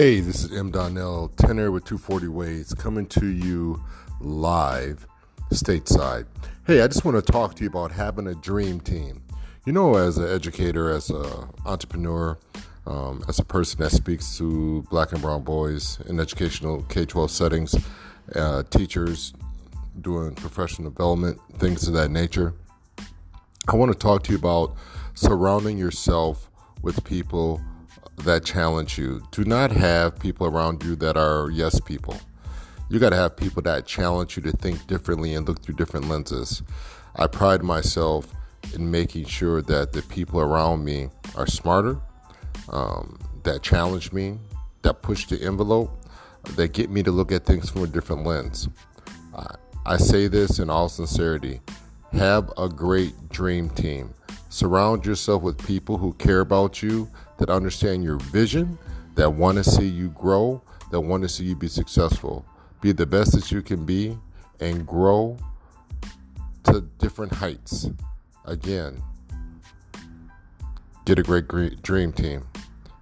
Hey, this is M. Donnell, tenor with 240 Ways, coming to you live stateside. Hey, I just want to talk to you about having a dream team. You know, as an educator, as an entrepreneur, um, as a person that speaks to black and brown boys in educational K 12 settings, uh, teachers doing professional development, things of that nature, I want to talk to you about surrounding yourself with people that challenge you. Do not have people around you that are yes people. You got to have people that challenge you to think differently and look through different lenses. I pride myself in making sure that the people around me are smarter, um, that challenge me, that push the envelope, that get me to look at things from a different lens. I, I say this in all sincerity have a great dream team. Surround yourself with people who care about you, that understand your vision, that want to see you grow, that want to see you be successful. Be the best that you can be and grow to different heights. Again, get a great dream team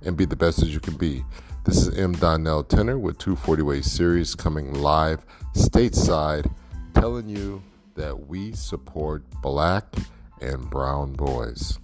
and be the best as you can be. This is M. Donnell Tenor with 240 Way Series coming live stateside, telling you that we support black and brown boys.